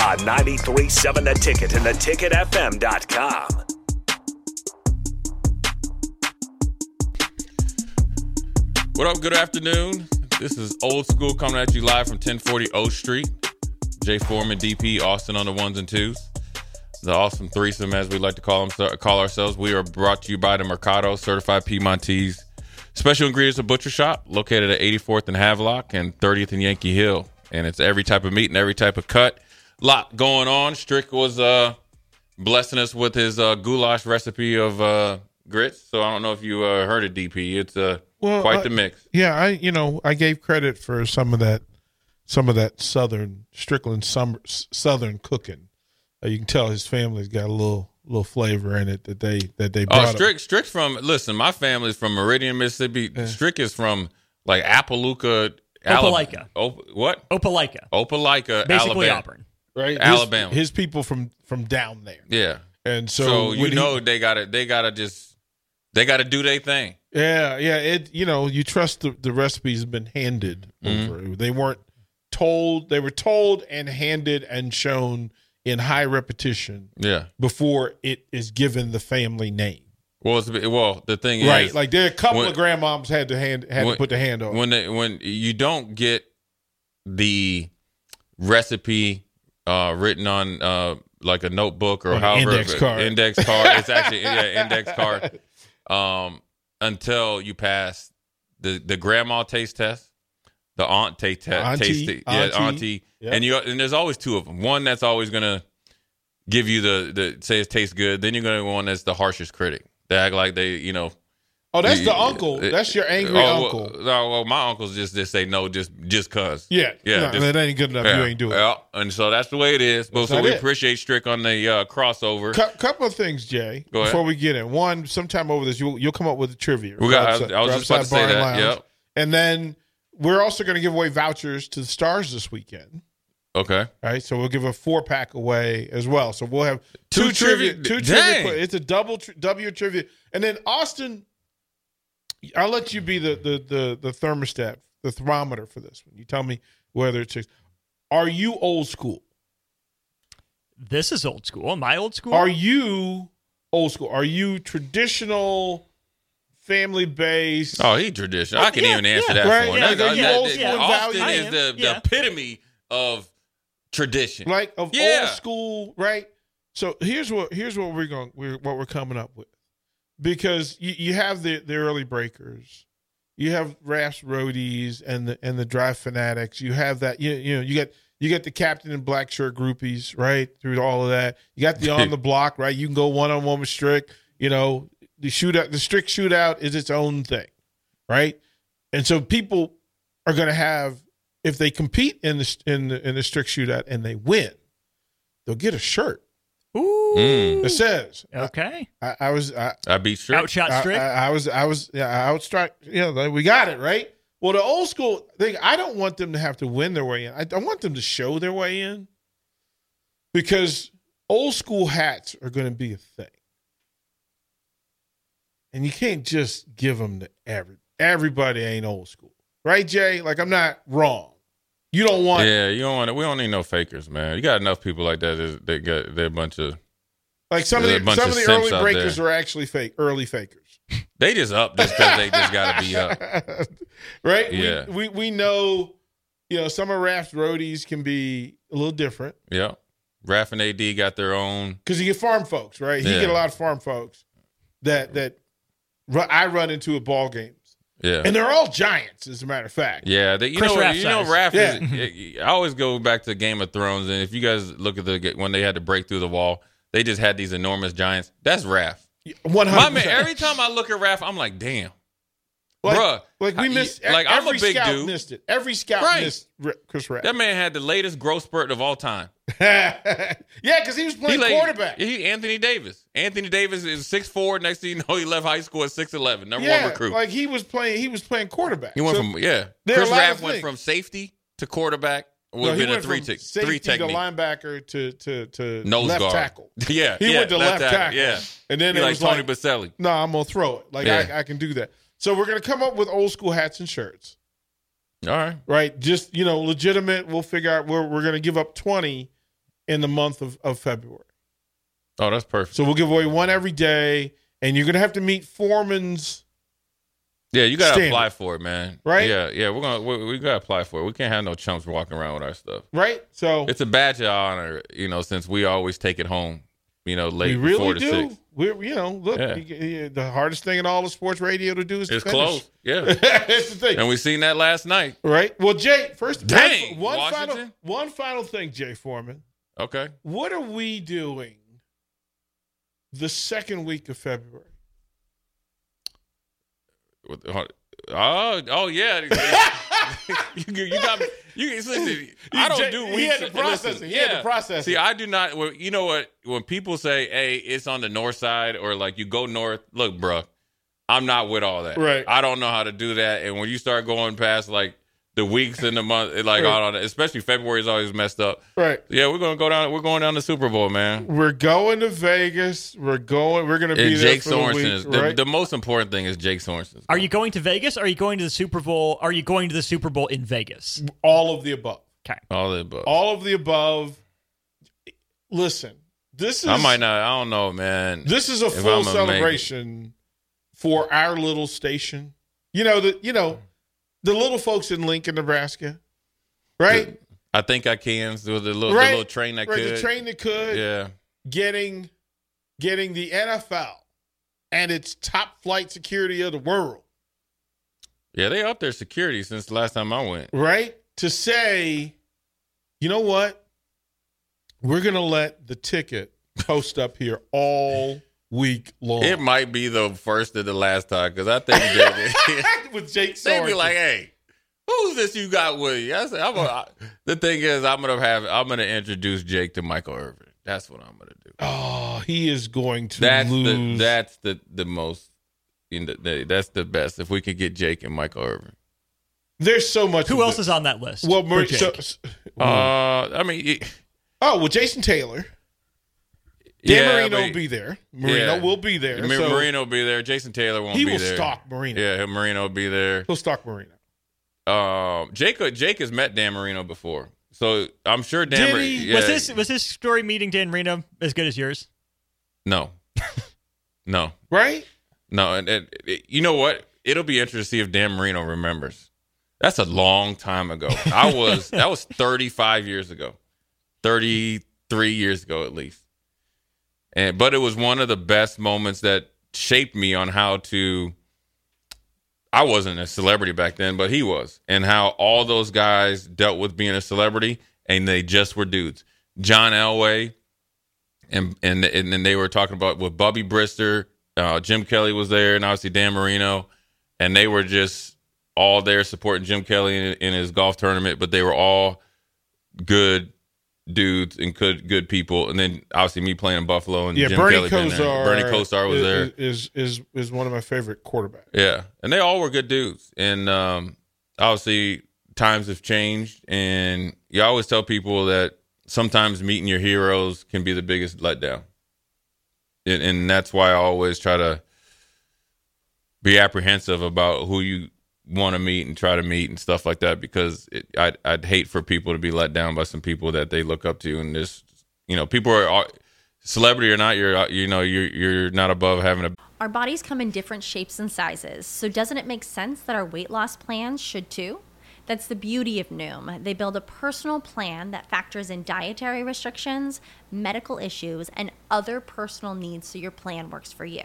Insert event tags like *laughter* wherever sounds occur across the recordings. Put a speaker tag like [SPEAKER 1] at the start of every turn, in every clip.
[SPEAKER 1] On 93.7 The Ticket and theticketfm.com.
[SPEAKER 2] What up? Good afternoon. This is Old School coming at you live from 1040 O Street. Jay Foreman, DP, Austin on the ones and twos. The awesome threesome, as we like to call them, call ourselves. We are brought to you by the Mercado Certified Piedmontese Special Ingredients of Butcher Shop, located at 84th and Havelock and 30th and Yankee Hill. And it's every type of meat and every type of cut. Lot going on. Strick was uh, blessing us with his uh, goulash recipe of uh, grits. So I don't know if you uh, heard it, DP. It's uh,
[SPEAKER 3] Well,
[SPEAKER 2] quite
[SPEAKER 3] I-
[SPEAKER 2] the mix.
[SPEAKER 3] Yeah, I you know I gave credit for some of that, some of that southern Strickland summer s- southern cooking. Uh, you can tell his family's got a little little flavor in it that they that they
[SPEAKER 2] Oh,
[SPEAKER 3] brought. up.
[SPEAKER 2] Strick, Strick's from. Listen, my family's from Meridian, Mississippi. Strick is from like Appalooka,
[SPEAKER 4] Opelika.
[SPEAKER 2] Alabama. Op- what?
[SPEAKER 4] Opelika.
[SPEAKER 2] Opelika,
[SPEAKER 4] Basically
[SPEAKER 2] Alabama.
[SPEAKER 4] Auburn.
[SPEAKER 3] Right?
[SPEAKER 2] Alabama.
[SPEAKER 3] His, his people from from down there,
[SPEAKER 2] Yeah.
[SPEAKER 3] and
[SPEAKER 2] So,
[SPEAKER 3] so,
[SPEAKER 2] you
[SPEAKER 3] when he-
[SPEAKER 2] know they gotta they gotta just they gotta do their thing.
[SPEAKER 3] yeah, yeah. It you know you trust the the recipes have been handed
[SPEAKER 2] Mm-hmm.
[SPEAKER 3] They weren't told. They were told and handed and shown in high repetition
[SPEAKER 2] Yeah.
[SPEAKER 3] before it is given the family name.
[SPEAKER 2] Well, it's, well, the thing is.
[SPEAKER 3] Right,
[SPEAKER 2] is,
[SPEAKER 3] like there are a couple
[SPEAKER 2] when-
[SPEAKER 3] of grandmoms had to hand had
[SPEAKER 2] when-
[SPEAKER 3] to put the hand on.
[SPEAKER 2] when they, when you don't get the recipe uh, written on uh, like a notebook or however
[SPEAKER 3] index card.
[SPEAKER 2] index card. It's actually *laughs* yeah, index card. Um, until you pass the the grandma taste test, the aunt taste test,
[SPEAKER 3] Auntie,
[SPEAKER 2] taste yeah,
[SPEAKER 3] auntie.
[SPEAKER 2] auntie,
[SPEAKER 3] Yep.
[SPEAKER 2] and you and there's always two of them. One that's always gonna give you the the say it tastes good. Then you're gonna go one that's the harshest critic. They act like they you know
[SPEAKER 3] oh, that's the uncle. That's your angry
[SPEAKER 2] oh, well,
[SPEAKER 3] uncle.
[SPEAKER 2] no, well, my uncles just just say no, just just cause.
[SPEAKER 3] yeah,
[SPEAKER 2] yeah,
[SPEAKER 3] No,
[SPEAKER 2] just-
[SPEAKER 3] that ain't good enough.
[SPEAKER 2] Yeah,
[SPEAKER 3] You ain't do it.
[SPEAKER 2] yeah. and so that's the way it is. But
[SPEAKER 3] That's
[SPEAKER 2] so we
[SPEAKER 3] it.
[SPEAKER 2] appreciate Strick on the uh, crossover.
[SPEAKER 3] Cou- couple of things, Jay. Before we get in, one, sometime over this, you'll you'll come up with a trivia.
[SPEAKER 2] We got-
[SPEAKER 3] for
[SPEAKER 2] I- I was just about to say
[SPEAKER 3] Bar
[SPEAKER 2] that,
[SPEAKER 3] Lounge.
[SPEAKER 2] yep.
[SPEAKER 3] And then we're also going to give away vouchers to the stars this weekend.
[SPEAKER 2] Okay,
[SPEAKER 3] Right, so we'll give a four pack away as well. So we'll have
[SPEAKER 2] Two
[SPEAKER 3] two, trivia,
[SPEAKER 2] trivia-
[SPEAKER 3] two
[SPEAKER 2] dang.
[SPEAKER 3] trivia. It's a double tr- W trivia, and then Austin, I'll let you be the the the the thermostat, the thermometer for this one. You tell me whether it's. Are you old school?
[SPEAKER 4] This is old school. Am I old school?
[SPEAKER 3] Are you old school? Are you traditional, family based?
[SPEAKER 2] oh, he traditional. I oh, can
[SPEAKER 4] yeah,
[SPEAKER 2] even answer
[SPEAKER 4] yeah.
[SPEAKER 2] that
[SPEAKER 3] Right,
[SPEAKER 2] for him.
[SPEAKER 3] yeah,
[SPEAKER 2] That-
[SPEAKER 3] you
[SPEAKER 2] that-
[SPEAKER 3] old
[SPEAKER 2] that-
[SPEAKER 3] school
[SPEAKER 2] Austin
[SPEAKER 3] value?
[SPEAKER 2] is the,
[SPEAKER 4] am,
[SPEAKER 2] the epitome of tradition.
[SPEAKER 3] like of
[SPEAKER 2] Yeah.
[SPEAKER 3] old school, right? So here's what here's what we're going we're, what we're coming up with, because you, you have the the early breakers, you have Raps Roadies and the and the Drive Fanatics. You have that you you know you got you got the Captain and Black Shirt groupies right through all of that. You got the on *laughs* the block right. You can go one on one with Strick. You know the shootout the Strick shootout is its own thing, right? And so people are going to have if they compete in the in the, in the Strick shootout and they win, they'll get a shirt
[SPEAKER 4] Ooh.
[SPEAKER 2] Mm.
[SPEAKER 3] that says
[SPEAKER 4] Okay.
[SPEAKER 3] I, I was I,
[SPEAKER 2] I beat Strick.
[SPEAKER 4] Outshot
[SPEAKER 3] I,
[SPEAKER 4] Strick.
[SPEAKER 3] I, I was I was yeah I outstruck you know we got it right. Well, the old school thing, I don't want them to have to win their way in. I, I want them to show their way in because old school hats are going to be a thing, and you can't just give them to every everybody. Ain't old school, right, Jay? Like I'm not wrong. You don't want
[SPEAKER 2] Yeah, you don't want to. We don't need no fakers, man. You got enough people like that. That, that got they're a bunch of.
[SPEAKER 3] like some of the some
[SPEAKER 2] of
[SPEAKER 3] of the early breakers are actually fake early fakers. *laughs*
[SPEAKER 2] They just up just because they just got to be up. *laughs*
[SPEAKER 3] right? We-
[SPEAKER 2] Yeah.
[SPEAKER 3] We, we know, you know, some of Raft's roadies can be a little different.
[SPEAKER 2] Yeah, Raf and AD got their own.
[SPEAKER 3] because you get farm folks, right? He
[SPEAKER 2] Yeah.
[SPEAKER 3] get a lot of farm folks that that I run into at ball games,
[SPEAKER 2] Yeah.
[SPEAKER 3] and they're all giants, as a matter of fact.
[SPEAKER 2] Yeah, they, you
[SPEAKER 4] Chris
[SPEAKER 2] know,
[SPEAKER 4] Raff
[SPEAKER 2] you know. Raph.
[SPEAKER 3] Yeah.
[SPEAKER 2] Is, I always go back to Game of Thrones, and if you guys look at the when they had to break through the wall, they just had these enormous giants. That's Raph.
[SPEAKER 3] One
[SPEAKER 2] My
[SPEAKER 3] hundred.
[SPEAKER 2] man, every time I look at Raph, I'm like, damn,
[SPEAKER 3] like,
[SPEAKER 2] bruh.
[SPEAKER 3] like we
[SPEAKER 2] I-
[SPEAKER 3] missed.
[SPEAKER 2] like, I'm a big
[SPEAKER 3] scout
[SPEAKER 2] dude.
[SPEAKER 3] missed it. Every scout
[SPEAKER 2] Right.
[SPEAKER 3] missed Chris Rapp.
[SPEAKER 2] that man had the latest growth spurt of all time. *laughs*
[SPEAKER 3] yeah, because he was playing
[SPEAKER 2] laid-
[SPEAKER 3] quarterback.
[SPEAKER 2] He Anthony Davis. Anthony Davis is six four. Next thing you know, he left high school at six eleven. Number
[SPEAKER 3] yeah,
[SPEAKER 2] one recruit.
[SPEAKER 3] like he was playing. He was playing quarterback.
[SPEAKER 2] he went
[SPEAKER 3] So-
[SPEAKER 2] from yeah. Chris Raff went from safety to quarterback. Would
[SPEAKER 3] no,
[SPEAKER 2] have
[SPEAKER 3] he
[SPEAKER 2] been a three
[SPEAKER 3] safety
[SPEAKER 2] three
[SPEAKER 3] to
[SPEAKER 2] technique.
[SPEAKER 3] linebacker to to to
[SPEAKER 2] Nose
[SPEAKER 3] left
[SPEAKER 2] guard.
[SPEAKER 3] tackle. *laughs*
[SPEAKER 2] Yeah,
[SPEAKER 3] He
[SPEAKER 2] yeah,
[SPEAKER 3] went to left tackle.
[SPEAKER 2] Yeah,
[SPEAKER 3] And then
[SPEAKER 2] He
[SPEAKER 3] it
[SPEAKER 2] like
[SPEAKER 3] was
[SPEAKER 2] Tony
[SPEAKER 3] like-
[SPEAKER 2] Boselli.
[SPEAKER 3] No, I'm gonna throw it. Like
[SPEAKER 2] Yeah.
[SPEAKER 3] I, I can do that. So we're gonna come up with old school hats and shirts,
[SPEAKER 2] All right.
[SPEAKER 3] right? Just you know, legitimate. We'll figure out. We're we're gonna give up twenty in the month of, of February.
[SPEAKER 2] Oh, that's perfect.
[SPEAKER 3] So we'll give away one every day, and you're gonna have to meet Foreman's.
[SPEAKER 2] Yeah, you gotta
[SPEAKER 3] Standard.
[SPEAKER 2] apply for it, man.
[SPEAKER 3] Right?
[SPEAKER 2] Yeah, yeah. We're gonna we, we gotta apply for it. We can't have no chumps walking around with our stuff.
[SPEAKER 3] Right. So
[SPEAKER 2] It's a badge of honor, you know, since we always take it home. You know, late
[SPEAKER 3] we
[SPEAKER 2] four
[SPEAKER 3] really
[SPEAKER 2] to
[SPEAKER 3] do.
[SPEAKER 2] six.
[SPEAKER 3] We're you know look
[SPEAKER 2] Yeah.
[SPEAKER 3] you- you- the hardest thing in all of sports radio to do is to
[SPEAKER 2] It's close. Yeah, *laughs*
[SPEAKER 3] That's the thing.
[SPEAKER 2] and we seen that last night.
[SPEAKER 3] Right. Well, Jay, first,
[SPEAKER 2] Dang,
[SPEAKER 3] one, one final, one final thing, Jay Foreman.
[SPEAKER 2] Okay.
[SPEAKER 3] What are we doing the second week of February?
[SPEAKER 2] Uh, Oh, oh yeah. *laughs* *laughs* you, you got me. You listen. I don't do
[SPEAKER 3] he had to process
[SPEAKER 2] listen,
[SPEAKER 3] it. He had to process
[SPEAKER 2] See,
[SPEAKER 3] it.
[SPEAKER 2] I do not. well, You know what? When people say, "Hey, it's on the north side," or like you go north, look, bruh, I'm not with all that.
[SPEAKER 3] Right.
[SPEAKER 2] I don't know how to do that. And when you start going past like the weeks in the month, like
[SPEAKER 3] Right.
[SPEAKER 2] all that, especially February is always messed up.
[SPEAKER 3] Right.
[SPEAKER 2] Yeah, we're gonna go down. We're going down to Super Bowl, man.
[SPEAKER 3] We're going to Vegas. We're going. We're going to be
[SPEAKER 2] And
[SPEAKER 3] there
[SPEAKER 2] Jake
[SPEAKER 3] for the
[SPEAKER 2] Sorensen is the,
[SPEAKER 3] right?
[SPEAKER 2] the most important thing. Is Jake Sorensen?
[SPEAKER 4] Are you going to Vegas? Are you going to the Super Bowl? Are you going to the Super Bowl in Vegas?
[SPEAKER 3] all of the above.
[SPEAKER 4] Okay.
[SPEAKER 2] all of the above?
[SPEAKER 3] All of the above. Listen, this is
[SPEAKER 2] I might not. I don't know, man.
[SPEAKER 3] This is a full
[SPEAKER 2] I'm gonna make it.
[SPEAKER 3] celebration for our little station. You know the you know the little folks in Lincoln, Nebraska, right?
[SPEAKER 2] I think I can. So the little,
[SPEAKER 3] right.
[SPEAKER 2] the little train that
[SPEAKER 3] right,
[SPEAKER 2] could.
[SPEAKER 3] the train that could
[SPEAKER 2] Yeah.
[SPEAKER 3] getting getting the NFL and its top flight security of the world,
[SPEAKER 2] Yeah, they up their security since the last time I went.
[SPEAKER 3] right? To say, you know what, we're gonna let the ticket post up here all week long.
[SPEAKER 2] It might be the first and the last time because I think they, *laughs*
[SPEAKER 3] with Jake
[SPEAKER 2] they be like, "Hey, who's this you got with you?" I said, I'm a, "The thing is, I'm gonna have I'm gonna introduce Jake to Michael Irvin. That's what I'm gonna do.
[SPEAKER 3] Oh, he is going to
[SPEAKER 2] That's the
[SPEAKER 3] lose.
[SPEAKER 2] that's the the most. You know, the, that's the best if we could get Jake and Michael Irvin.
[SPEAKER 3] There's so much.
[SPEAKER 4] Who else
[SPEAKER 3] this.
[SPEAKER 4] is on that list?
[SPEAKER 3] Well,
[SPEAKER 4] for
[SPEAKER 3] so,
[SPEAKER 2] Uh, I mean, it-
[SPEAKER 3] oh well, Jason Taylor, Dan
[SPEAKER 2] yeah,
[SPEAKER 3] Marino will be there. Marino
[SPEAKER 2] yeah.
[SPEAKER 3] will be there.
[SPEAKER 2] Ma-
[SPEAKER 3] so
[SPEAKER 2] Marino will be there. Jason Taylor won't be there.
[SPEAKER 3] He will stalk Marino.
[SPEAKER 2] Yeah, Marino will be there.
[SPEAKER 3] He'll stalk Marino.
[SPEAKER 2] Um, Jake Jake has met Dan Marino before, so I'm sure Dan.
[SPEAKER 3] Did
[SPEAKER 2] Mar- yeah,
[SPEAKER 4] Was this was this story meeting Dan Marino as good as yours?
[SPEAKER 2] no, *laughs* no,
[SPEAKER 3] Right?
[SPEAKER 2] no, and, and you know what? It'll be interesting to see if Dan Marino remembers. That's a long time ago. I was that was *laughs* 35 years ago, 33 years ago at least. And but it was one of the best moments that shaped me on how to. I wasn't a celebrity back then, but he was, and how all those guys dealt with being a celebrity, and they just were dudes. John Elway, and and and then they were talking about with Bubby Brister, uh, Jim Kelly was there, and obviously Dan Marino, and they were just all there supporting Jim Kelly in, in his golf tournament, but they were all good dudes and good good people. And then obviously me playing in Buffalo and
[SPEAKER 3] Yeah,
[SPEAKER 2] Jim
[SPEAKER 3] Bernie
[SPEAKER 2] Kelly.
[SPEAKER 3] Kosar.
[SPEAKER 2] Bernie Kosar was
[SPEAKER 3] is,
[SPEAKER 2] there.
[SPEAKER 3] Is is is one of my favorite quarterbacks.
[SPEAKER 2] Yeah, and they all were good dudes. And um, obviously, times have changed, and you always tell people that sometimes meeting your heroes can be the biggest letdown. And, and that's why I always try to be apprehensive about who you want to meet and try to meet and stuff like that because it, I'd, I'd hate for people to be let down by some people that they look up to and just you know people are are- celebrity or not you're you know you're you're not above having a
[SPEAKER 5] Our bodies come in different shapes and sizes, so doesn't it make sense that our weight loss plans should too? That's the beauty of Noom. They build a personal plan that factors in dietary restrictions, medical issues, and other personal needs so your plan works for you.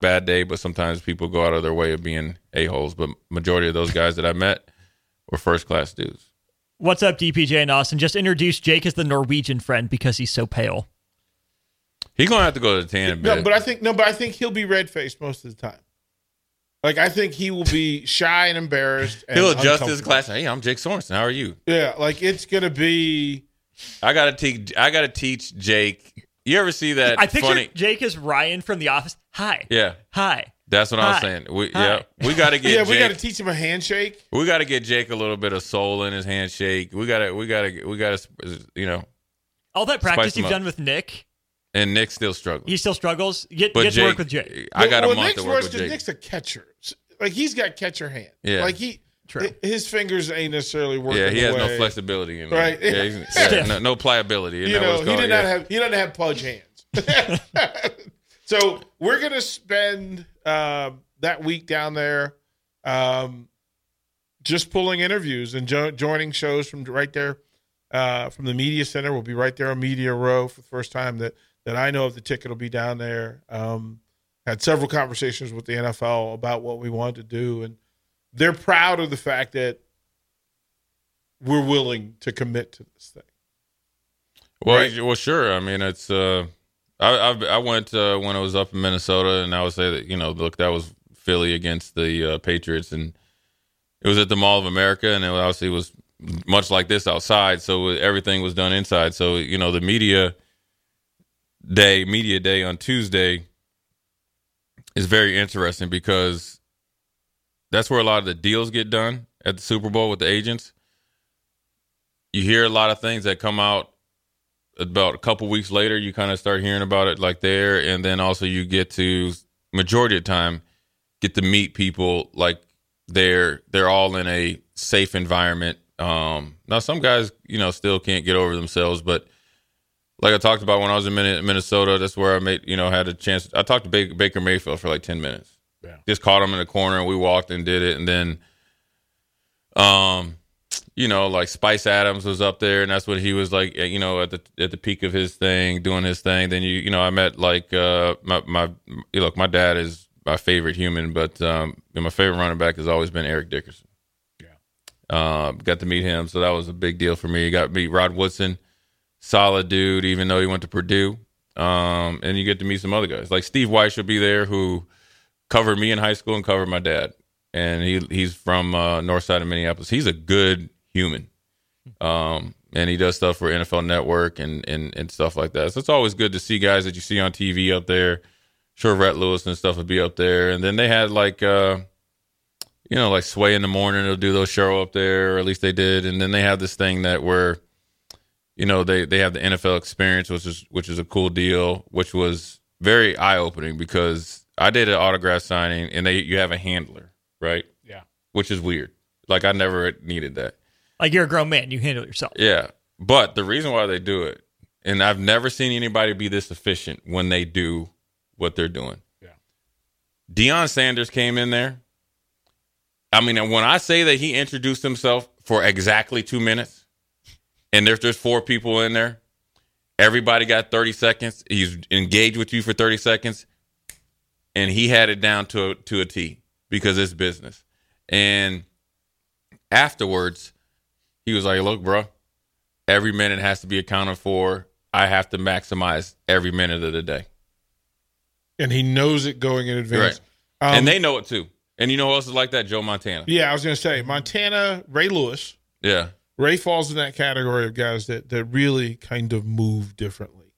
[SPEAKER 2] Bad day, but sometimes people go out of their way of being a holes. But majority of those guys that I met were first class dudes.
[SPEAKER 4] What's up, DPJ and Austin? Just introduce Jake as the Norwegian friend because he's so pale.
[SPEAKER 2] He's gonna have to go to the tan.
[SPEAKER 3] No, but I think no, but I think he'll be red faced most of the time. Like I think he will be shy and embarrassed. And
[SPEAKER 2] he'll adjust his class. Hey, I'm Jake Sorensen. How are you?
[SPEAKER 3] Yeah, like it's gonna be.
[SPEAKER 2] I gotta teach. I gotta teach Jake. You ever see that
[SPEAKER 4] I picture
[SPEAKER 2] funny?
[SPEAKER 4] Jake as Ryan from The Office. Hi.
[SPEAKER 2] Yeah,
[SPEAKER 4] Hi.
[SPEAKER 2] that's what I was saying. We,
[SPEAKER 4] Hi. *laughs*
[SPEAKER 2] yeah, we gotta get.
[SPEAKER 3] Yeah,
[SPEAKER 2] Jake,
[SPEAKER 3] we got to teach him a handshake.
[SPEAKER 2] We got to get Jake a little bit of soul in his handshake. We got to, we got to, we got to, you know.
[SPEAKER 4] All that practice you've
[SPEAKER 2] up.
[SPEAKER 4] done with Nick,
[SPEAKER 2] And Nick still struggling.
[SPEAKER 4] he still struggles. Get,
[SPEAKER 2] But
[SPEAKER 4] get
[SPEAKER 2] Jake,
[SPEAKER 4] to work with Jake.
[SPEAKER 2] I got a
[SPEAKER 3] well,
[SPEAKER 2] month
[SPEAKER 3] Nick's
[SPEAKER 2] to work
[SPEAKER 3] worse
[SPEAKER 2] with
[SPEAKER 3] 'cause
[SPEAKER 2] Jake.
[SPEAKER 3] Nick's a catcher. Like he's got catcher hand.
[SPEAKER 2] Yeah.
[SPEAKER 3] Like he,
[SPEAKER 4] True.
[SPEAKER 3] his fingers ain't necessarily working.
[SPEAKER 2] yeah, he has
[SPEAKER 3] the
[SPEAKER 2] no flexibility in
[SPEAKER 3] Right.
[SPEAKER 2] Yeah, he's- *laughs* yeah, no, no pliability. Isn't
[SPEAKER 3] You know, he
[SPEAKER 2] called?
[SPEAKER 3] did
[SPEAKER 2] Yeah.
[SPEAKER 3] not have he doesn't have pudge hands. *laughs* so we're gonna spend um, that week down there, um, just pulling interviews and jo- joining shows from right there uh, from the media center. We'll be right there on Media Row for the first time that that I know of. The ticket will be down there. Um, had several conversations with the NFL about what we want to do, and they're proud of the fact that we're willing to commit to this thing.
[SPEAKER 2] Well,
[SPEAKER 3] Right.
[SPEAKER 2] well, sure. I mean, it's. Uh, I, I I went uh, when I was up in Minnesota, and I would say that you know, look, that was Philly against the uh, Patriots, and it was at the Mall of America, and it obviously was much like this outside. So everything was done inside. So you know, the media day, media day on Tuesday is very interesting because that's where a lot of the deals get done at the Super Bowl with the agents. You hear a lot of things that come out about a couple weeks later. You kind of start hearing about it like there, and then also you get to majority of the time get to meet people like they're they're all in a safe environment. Um, now some guys, you know, still can't get over themselves, but like I talked about when I was in Minnesota, that's where I made, you know, had a chance. I talked to Baker, Mayfield for like 10 minutes.
[SPEAKER 3] Yeah.
[SPEAKER 2] Just caught him in the corner and we walked and did it. And then, um, you know, like Spice Adams was up there and that's what he was like, you know, at the, at the peak of his thing, doing his thing. Then you, you know, I met like, uh, my, my, look, my dad is my favorite human, but, um, my favorite running back has always been Eric Dickerson. Yeah, uh, got to meet him, so that was a big deal for me. Got to meet Rod Woodson, solid dude, even though he went to Purdue. Um, and you get to meet some other guys like Steve Weiss will be there, who covered me in high school and covered my dad, and he he's from uh, north side of Minneapolis. He's a good human, um, and he does stuff for NFL Network and and and stuff like that. So it's always good to see guys that you see on TV up there. Sure, Rhett Lewis and stuff would be up there, and then they had like. Uh, you know, like Sway in the morning, they'll do those show up there, or at least they did. And then they have this thing that where, you know, they they have the NFL experience, which is which is a cool deal, which was very eye opening because I did an autograph signing and they you have a handler, right?
[SPEAKER 3] Yeah.
[SPEAKER 2] Which is weird. Like I never needed that.
[SPEAKER 4] Like you're a grown man, you handle it yourself.
[SPEAKER 2] Yeah. But the reason why they do it, and I've never seen anybody be this efficient when they do what they're doing.
[SPEAKER 3] Yeah.
[SPEAKER 2] Deion Sanders came in there. I mean, and when I say that he introduced himself for exactly two minutes, and there's there's four people in there, everybody got 30 seconds. He's engaged with you for 30 seconds, and he had it down to a, to a T because it's business. And afterwards, he was like, "Look, bro, every minute has to be accounted for. I have to maximize every minute of the day."
[SPEAKER 3] and he knows it going in advance.
[SPEAKER 2] Right.
[SPEAKER 3] Um,
[SPEAKER 2] and they know it too. And you know who else is like that? Joe Montana.
[SPEAKER 3] Yeah, I was going to say Montana, Ray Lewis.
[SPEAKER 2] Yeah.
[SPEAKER 3] Ray falls in that category of guys that that really kind of move differently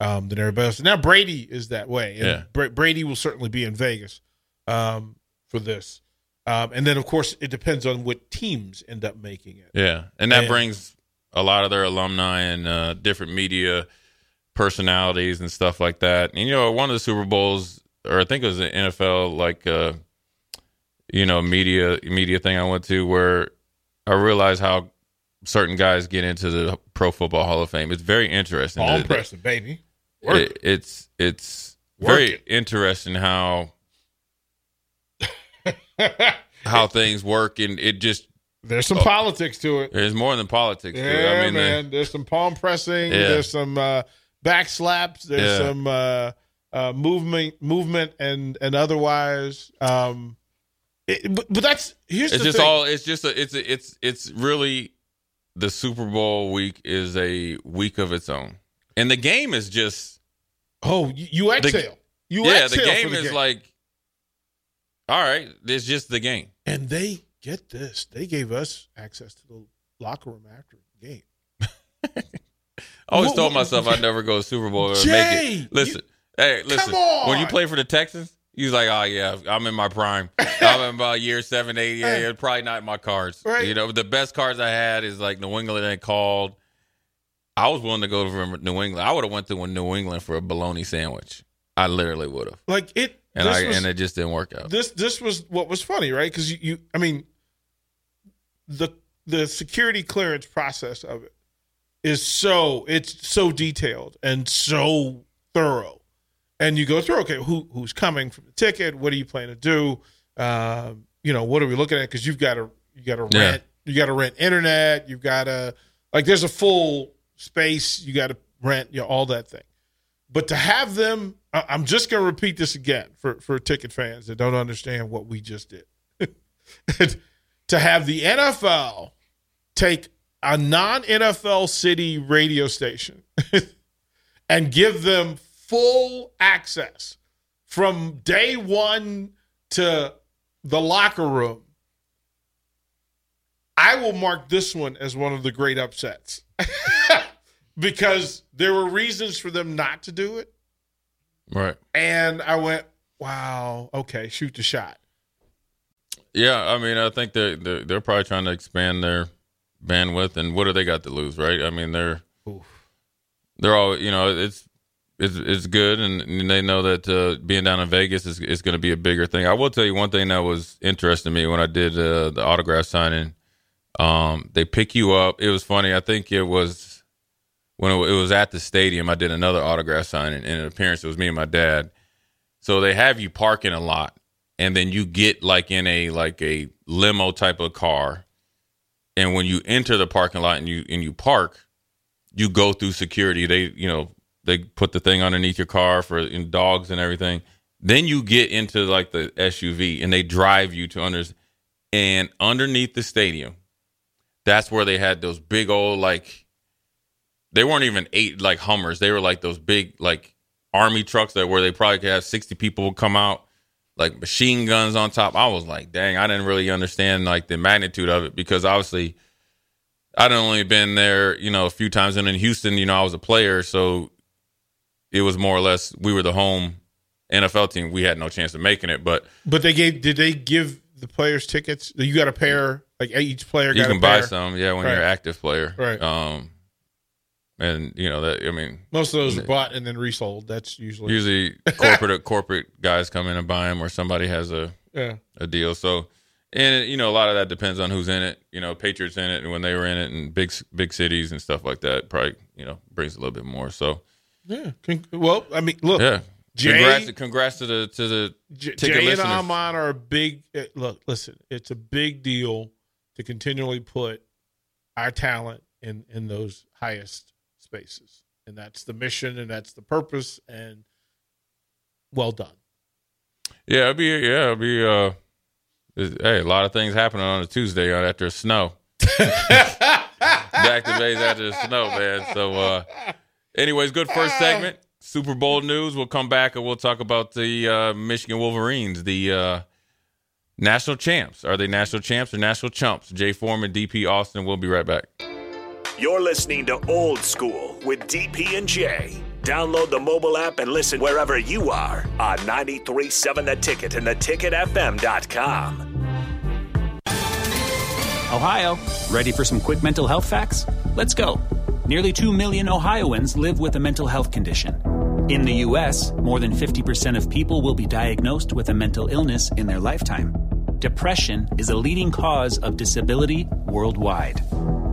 [SPEAKER 3] um, than everybody else. Now Brady is that way,
[SPEAKER 2] Yeah.
[SPEAKER 3] Bra- Brady will certainly be in Vegas um, for this. Um, and then, of course, it depends on what teams end up making it.
[SPEAKER 2] Yeah, and that
[SPEAKER 3] And-
[SPEAKER 2] brings a lot of their alumni and uh, different media personalities and stuff like that. And you know, one of the Super Bowls, or I think it was the NFL, like uh, you know, media media thing I went to, where I realized how certain guys get into the Pro Football Hall of Fame. It's very interesting.
[SPEAKER 3] Palm
[SPEAKER 2] It-
[SPEAKER 3] pressing, baby.
[SPEAKER 2] It- it's it's
[SPEAKER 3] Work
[SPEAKER 2] very
[SPEAKER 3] it.
[SPEAKER 2] interesting how *laughs* how things work, and it just
[SPEAKER 3] There's some politics to it.
[SPEAKER 2] there's more than politics. to it.
[SPEAKER 3] Yeah,
[SPEAKER 2] I mean, the-
[SPEAKER 3] man. there's some palm pressing.
[SPEAKER 2] Yeah.
[SPEAKER 3] There's some uh, back slaps. There's
[SPEAKER 2] Yeah.
[SPEAKER 3] some uh, uh, movement, movement, and and otherwise. Um, it, but, but that's here's
[SPEAKER 2] it's
[SPEAKER 3] the
[SPEAKER 2] just
[SPEAKER 3] thing.
[SPEAKER 2] all it's just a, it's a, it's it's really the Super Bowl week is a week of its own, and the game is just
[SPEAKER 3] Oh, you, you exhale. you
[SPEAKER 2] yeah.
[SPEAKER 3] exhale
[SPEAKER 2] The game
[SPEAKER 3] the
[SPEAKER 2] is
[SPEAKER 3] game.
[SPEAKER 2] like all right. It's just the game.
[SPEAKER 3] and they get this. They gave us access to the locker room after the game. *laughs*
[SPEAKER 2] I always
[SPEAKER 3] What-
[SPEAKER 2] told myself I'd never go to Super Bowl or
[SPEAKER 3] Jay,
[SPEAKER 2] make it. Listen, hey, listen. When you play for the Texans, you was like, oh yeah, I'm in my prime. *laughs* I'm in about year seven, eight. Yeah, it's probably not in my cards.
[SPEAKER 3] Right.
[SPEAKER 2] You know, the best cards I had is like New England and called. I was willing to go to New England. I would have went to New England for a bologna sandwich. I literally would have,
[SPEAKER 3] Like it.
[SPEAKER 2] And
[SPEAKER 3] this
[SPEAKER 2] I
[SPEAKER 3] was-
[SPEAKER 2] and it just didn't work out.
[SPEAKER 3] this this was what was funny, right? Because you, you, I mean, the the security clearance process of it is so it's so detailed and so thorough, and you go through okay, who who's coming from the ticket? What are you planning to do? Um, you know, what are we looking at? Because you've got to you got to
[SPEAKER 2] Yeah.
[SPEAKER 3] rent you got to rent internet. You've got to like there's a full space. You got to rent you know, all that thing. But to have them, I- I'm just going to repeat this again for, for ticket fans that don't understand what we just did. *laughs* to have the NFL take a non NFL city radio station *laughs* and give them full access from day one to the locker room. I will mark this one as one of the great upsets *laughs* because there were reasons for them not to do it.
[SPEAKER 2] Right.
[SPEAKER 3] And I went, wow, okay, shoot the shot.
[SPEAKER 2] Yeah, I mean, I think they're, they're they're probably trying to expand their bandwidth, and what do they got to lose, right? I mean, they're they're all you know, it's it's it's good, and, and they know that uh, being down in Vegas is is going to be a bigger thing. I will tell you one thing that was interesting to me when I did uh, the autograph signing. Um, they pick you up. It was funny. I think it was when it, was at the stadium. I did another autograph signing, and an appearance. It was me and my dad. So they have you parking a lot, and then you get like in a like a limo type of car, and when you enter the parking lot and you and you park, you go through security. They you know they put the thing underneath your car for dogs and everything. Then you get into like the SUV and they drive you to under and underneath the stadium. That's where they had those big old like they weren't even eight like Hummers. They were like those big like army trucks that where they probably could have 60 people come out like machine guns on top. I was like, dang, I didn't really understand like the magnitude of it because obviously I'd only been there, you know, a few times and in Houston, you know, I was a player, so it was more or less we were the home NFL team. We had no chance of making it, but
[SPEAKER 3] But they gave, did they give the players tickets? You got a pair, like each player
[SPEAKER 2] you can buy some, yeah, when
[SPEAKER 3] Right.
[SPEAKER 2] you're an active player.
[SPEAKER 3] Right.
[SPEAKER 2] Um and you know that I mean
[SPEAKER 3] Most of those are bought and then resold. That's usually,
[SPEAKER 2] usually *laughs* corporate corporate guys come in and buy them or somebody has a
[SPEAKER 3] yeah.
[SPEAKER 2] a deal. So, and you know, a lot of that depends on who's in it. You know, Patriots in it, and when they were in it, and big big cities and stuff like that, probably you know brings a little bit more. So,
[SPEAKER 3] Yeah. Well, I mean, look,
[SPEAKER 2] yeah,
[SPEAKER 3] Jay-
[SPEAKER 2] congrats, congrats to the to the
[SPEAKER 3] J-
[SPEAKER 2] ticket
[SPEAKER 3] Jay and
[SPEAKER 2] listeners.
[SPEAKER 3] Amon are a big. eh, Look, listen, it's a big deal to continually put our talent in in those highest spaces, and that's the mission and that's the purpose. And well done.
[SPEAKER 2] Yeah, it'd be yeah, it'd be uh, hey, a lot of things happening on a Tuesday on after snow. Back to base after the snow, man. So, uh, anyways, good first segment. Super Bowl news. We'll come back and we'll talk about the uh, Michigan Wolverines, the uh, national champs. Are they national champs or national chumps? Jay Foreman, DP Austin. We'll be right back.
[SPEAKER 1] You're listening to Old School with DP and J. Download the mobile app and listen wherever you are on 937 The Ticket and theticketfm.com.
[SPEAKER 6] Ohio, ready for some quick mental health facts? Let's go. Nearly 2 million Ohioans live with a mental health condition. In the U.S., more than 50% of people will be diagnosed with a mental illness in their lifetime. Depression is a leading cause of disability worldwide.